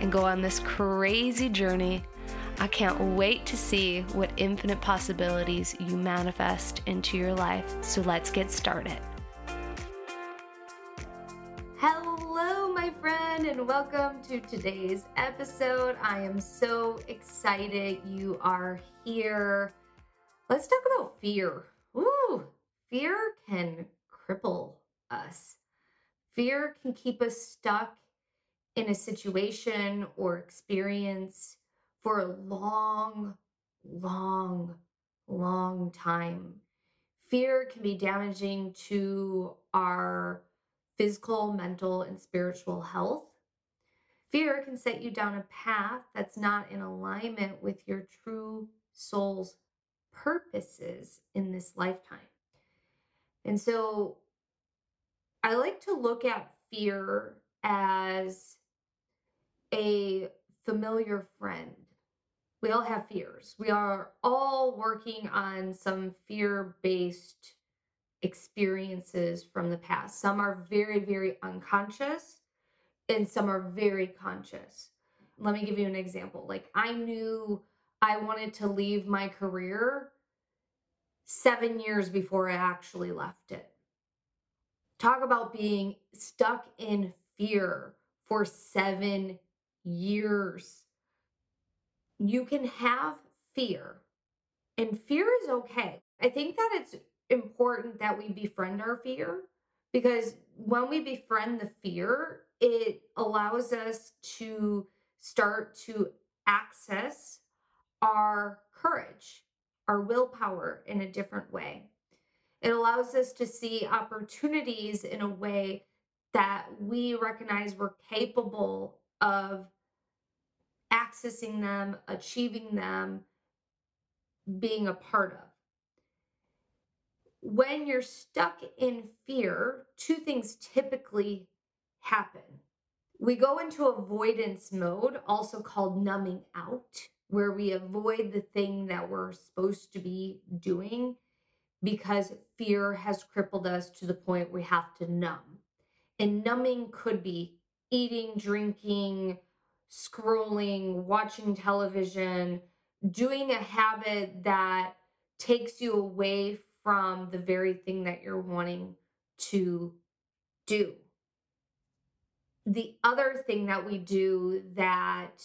and go on this crazy journey. I can't wait to see what infinite possibilities you manifest into your life. So let's get started. Hello, my friend, and welcome to today's episode. I am so excited you are here. Let's talk about fear. Ooh, fear can cripple us. Fear can keep us stuck in a situation or experience for a long, long, long time. Fear can be damaging to our physical, mental, and spiritual health. Fear can set you down a path that's not in alignment with your true soul's purposes in this lifetime. And so I like to look at fear as a familiar friend. We all have fears. We are all working on some fear based experiences from the past. Some are very, very unconscious, and some are very conscious. Let me give you an example. Like, I knew I wanted to leave my career seven years before I actually left it. Talk about being stuck in fear for seven years. You can have fear, and fear is okay. I think that it's important that we befriend our fear because when we befriend the fear, it allows us to start to access our courage, our willpower in a different way. It allows us to see opportunities in a way that we recognize we're capable of accessing them, achieving them, being a part of. When you're stuck in fear, two things typically happen. We go into avoidance mode, also called numbing out, where we avoid the thing that we're supposed to be doing because fear has crippled us to the point we have to numb. And numbing could be eating, drinking, scrolling, watching television, doing a habit that takes you away from the very thing that you're wanting to do. The other thing that we do that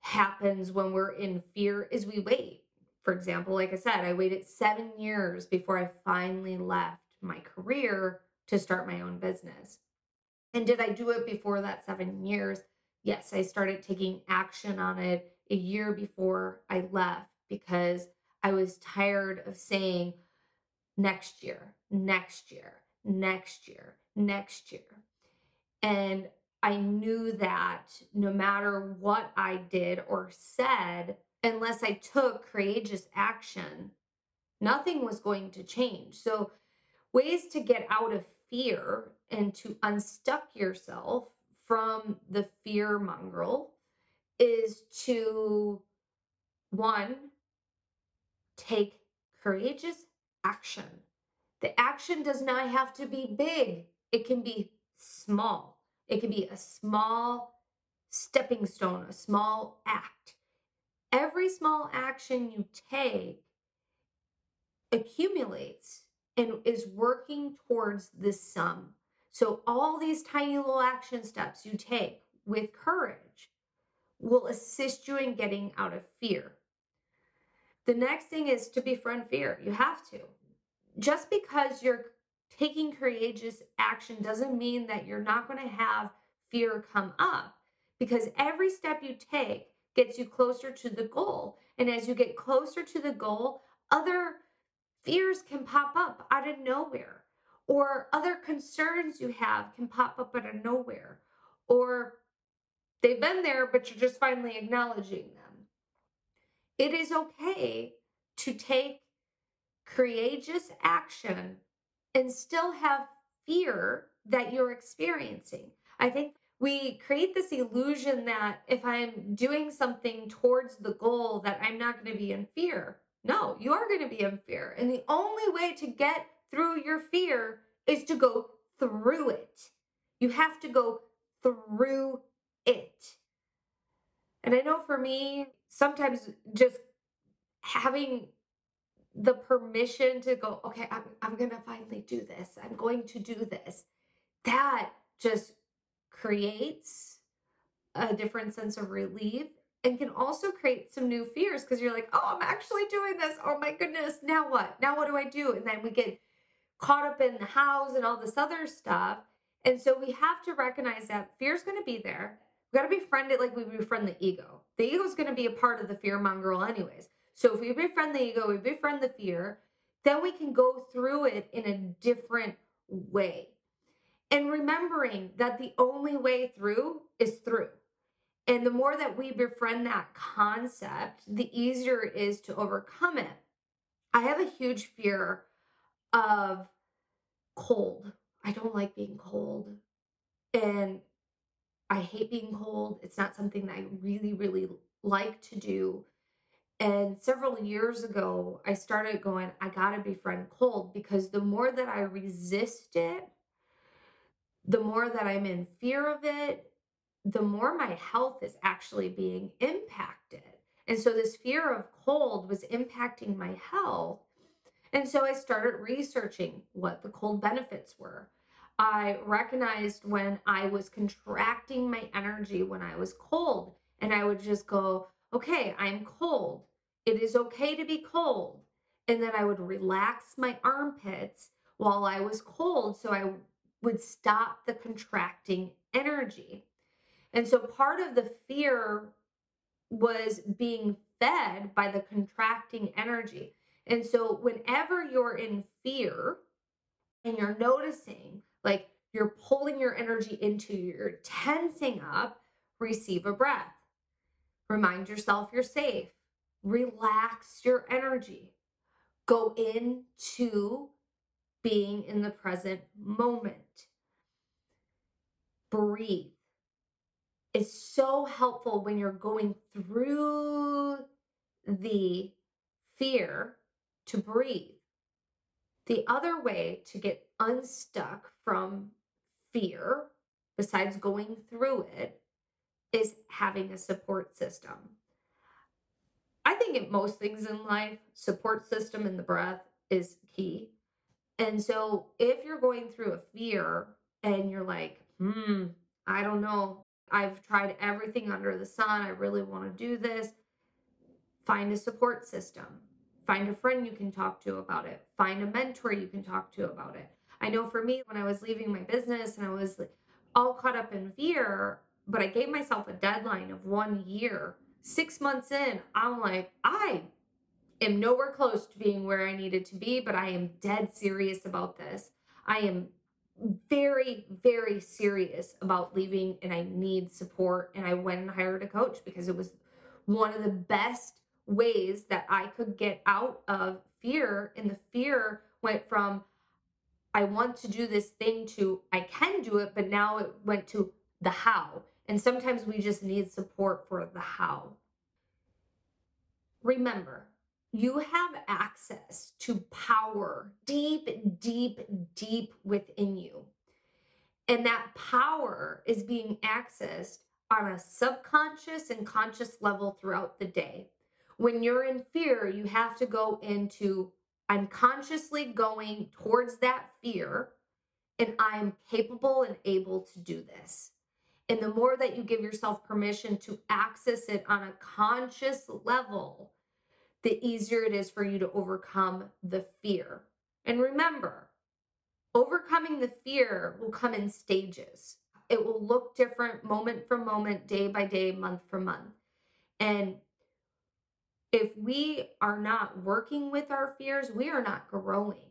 happens when we're in fear is we wait. For example, like I said, I waited seven years before I finally left my career to start my own business. And did I do it before that seven years? Yes, I started taking action on it a year before I left because I was tired of saying next year, next year, next year, next year. And I knew that no matter what I did or said, unless I took courageous action, nothing was going to change. So, ways to get out of fear and to unstuck yourself from the fear mongrel is to one, take courageous action. The action does not have to be big, it can be small. It can be a small stepping stone, a small act. Every small action you take accumulates and is working towards this sum. So, all these tiny little action steps you take with courage will assist you in getting out of fear. The next thing is to befriend fear. You have to. Just because you're taking courageous action doesn't mean that you're not going to have fear come up because every step you take gets you closer to the goal. And as you get closer to the goal, other fears can pop up out of nowhere, or other concerns you have can pop up out of nowhere, or They've been there, but you're just finally acknowledging them. It is okay to take courageous action and still have fear that you're experiencing. I think we create this illusion that if I'm doing something towards the goal that I'm not going to be in fear. No, you are going to be in fear. And the only way to get through your fear is to go through it. You have to go through it. And I know for me, sometimes just having the permission to go, okay, I'm, I'm going to finally do this. I'm going to do this. That just creates a different sense of relief and can also create some new fears because you're like, oh, I'm actually doing this. Oh my goodness. Now what? Now what do I do? And then we get caught up in the house and all this other stuff. And so we have to recognize that fear is going to be there. We've got to befriend it like we befriend the ego. The ego is going to be a part of the fear mongrel, anyways. So if we befriend the ego, we befriend the fear, then we can go through it in a different way. And remembering that the only way through is through. And the more that we befriend that concept, the easier it is to overcome it. I have a huge fear of cold. I don't like being cold. And I hate being cold. It's not something that I really, really like to do. And several years ago, I started going, I gotta befriend cold because the more that I resist it, the more that I'm in fear of it, the more my health is actually being impacted. And so this fear of cold was impacting my health. And so I started researching what the cold benefits were. I recognized when I was contracting my energy when I was cold, and I would just go, okay, I'm cold. It is okay to be cold. And then I would relax my armpits while I was cold so I would stop the contracting energy. And so part of the fear was being fed by the contracting energy. And so whenever you're in fear and you're noticing, like you're pulling your energy into, you're tensing up, receive a breath. Remind yourself you're safe. Relax your energy. Go into being in the present moment. Breathe is so helpful when you're going through the fear to breathe. The other way to get unstuck from fear, besides going through it, is having a support system. I think in most things in life, support system and the breath is key. And so if you're going through a fear and you're like, hmm, I don't know, I've tried everything under the sun, I really want to do this, find a support system. Find a friend you can talk to about it. Find a mentor you can talk to about it. I know for me, when I was leaving my business and I was all caught up in fear, but I gave myself a deadline of one year. Six months in, I'm like, I am nowhere close to being where I needed to be, but I am dead serious about this. I am very, very serious about leaving and I need support. And I went and hired a coach because it was one of the best ways that I could get out of fear. And the fear went from, I want to do this thing to, I can do it, but now it went to the how. And sometimes we just need support for the how. Remember, you have access to power deep, deep, deep within you. And that power is being accessed on a subconscious and conscious level throughout the day. When you're in fear, you have to go into I'm consciously going towards that fear, and I am capable and able to do this. And the more that you give yourself permission to access it on a conscious level, the easier it is for you to overcome the fear. And remember, overcoming the fear will come in stages. It will look different moment for moment, day by day, month for month. And if we are not working with our fears, we are not growing.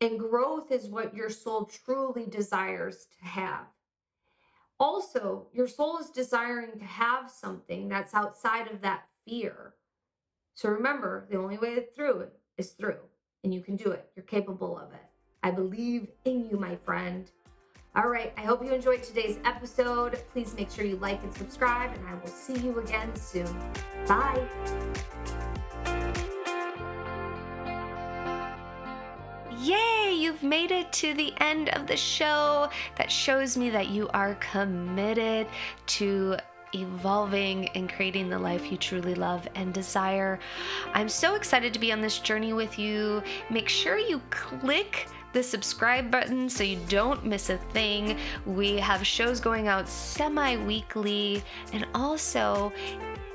And growth is what your soul truly desires to have. Also, your soul is desiring to have something that's outside of that fear. So remember, the only way through is through, and you can do it. You're capable of it. I believe in you, my friend. All right, I hope you enjoyed today's episode. Please make sure you like and subscribe, and I will see you again soon. Bye. Yay, you've made it to the end of the show. That shows me that you are committed to evolving and creating the life you truly love and desire. I'm so excited to be on this journey with you. Make sure you click the subscribe button so you don't miss a thing. We have shows going out semi weekly, and also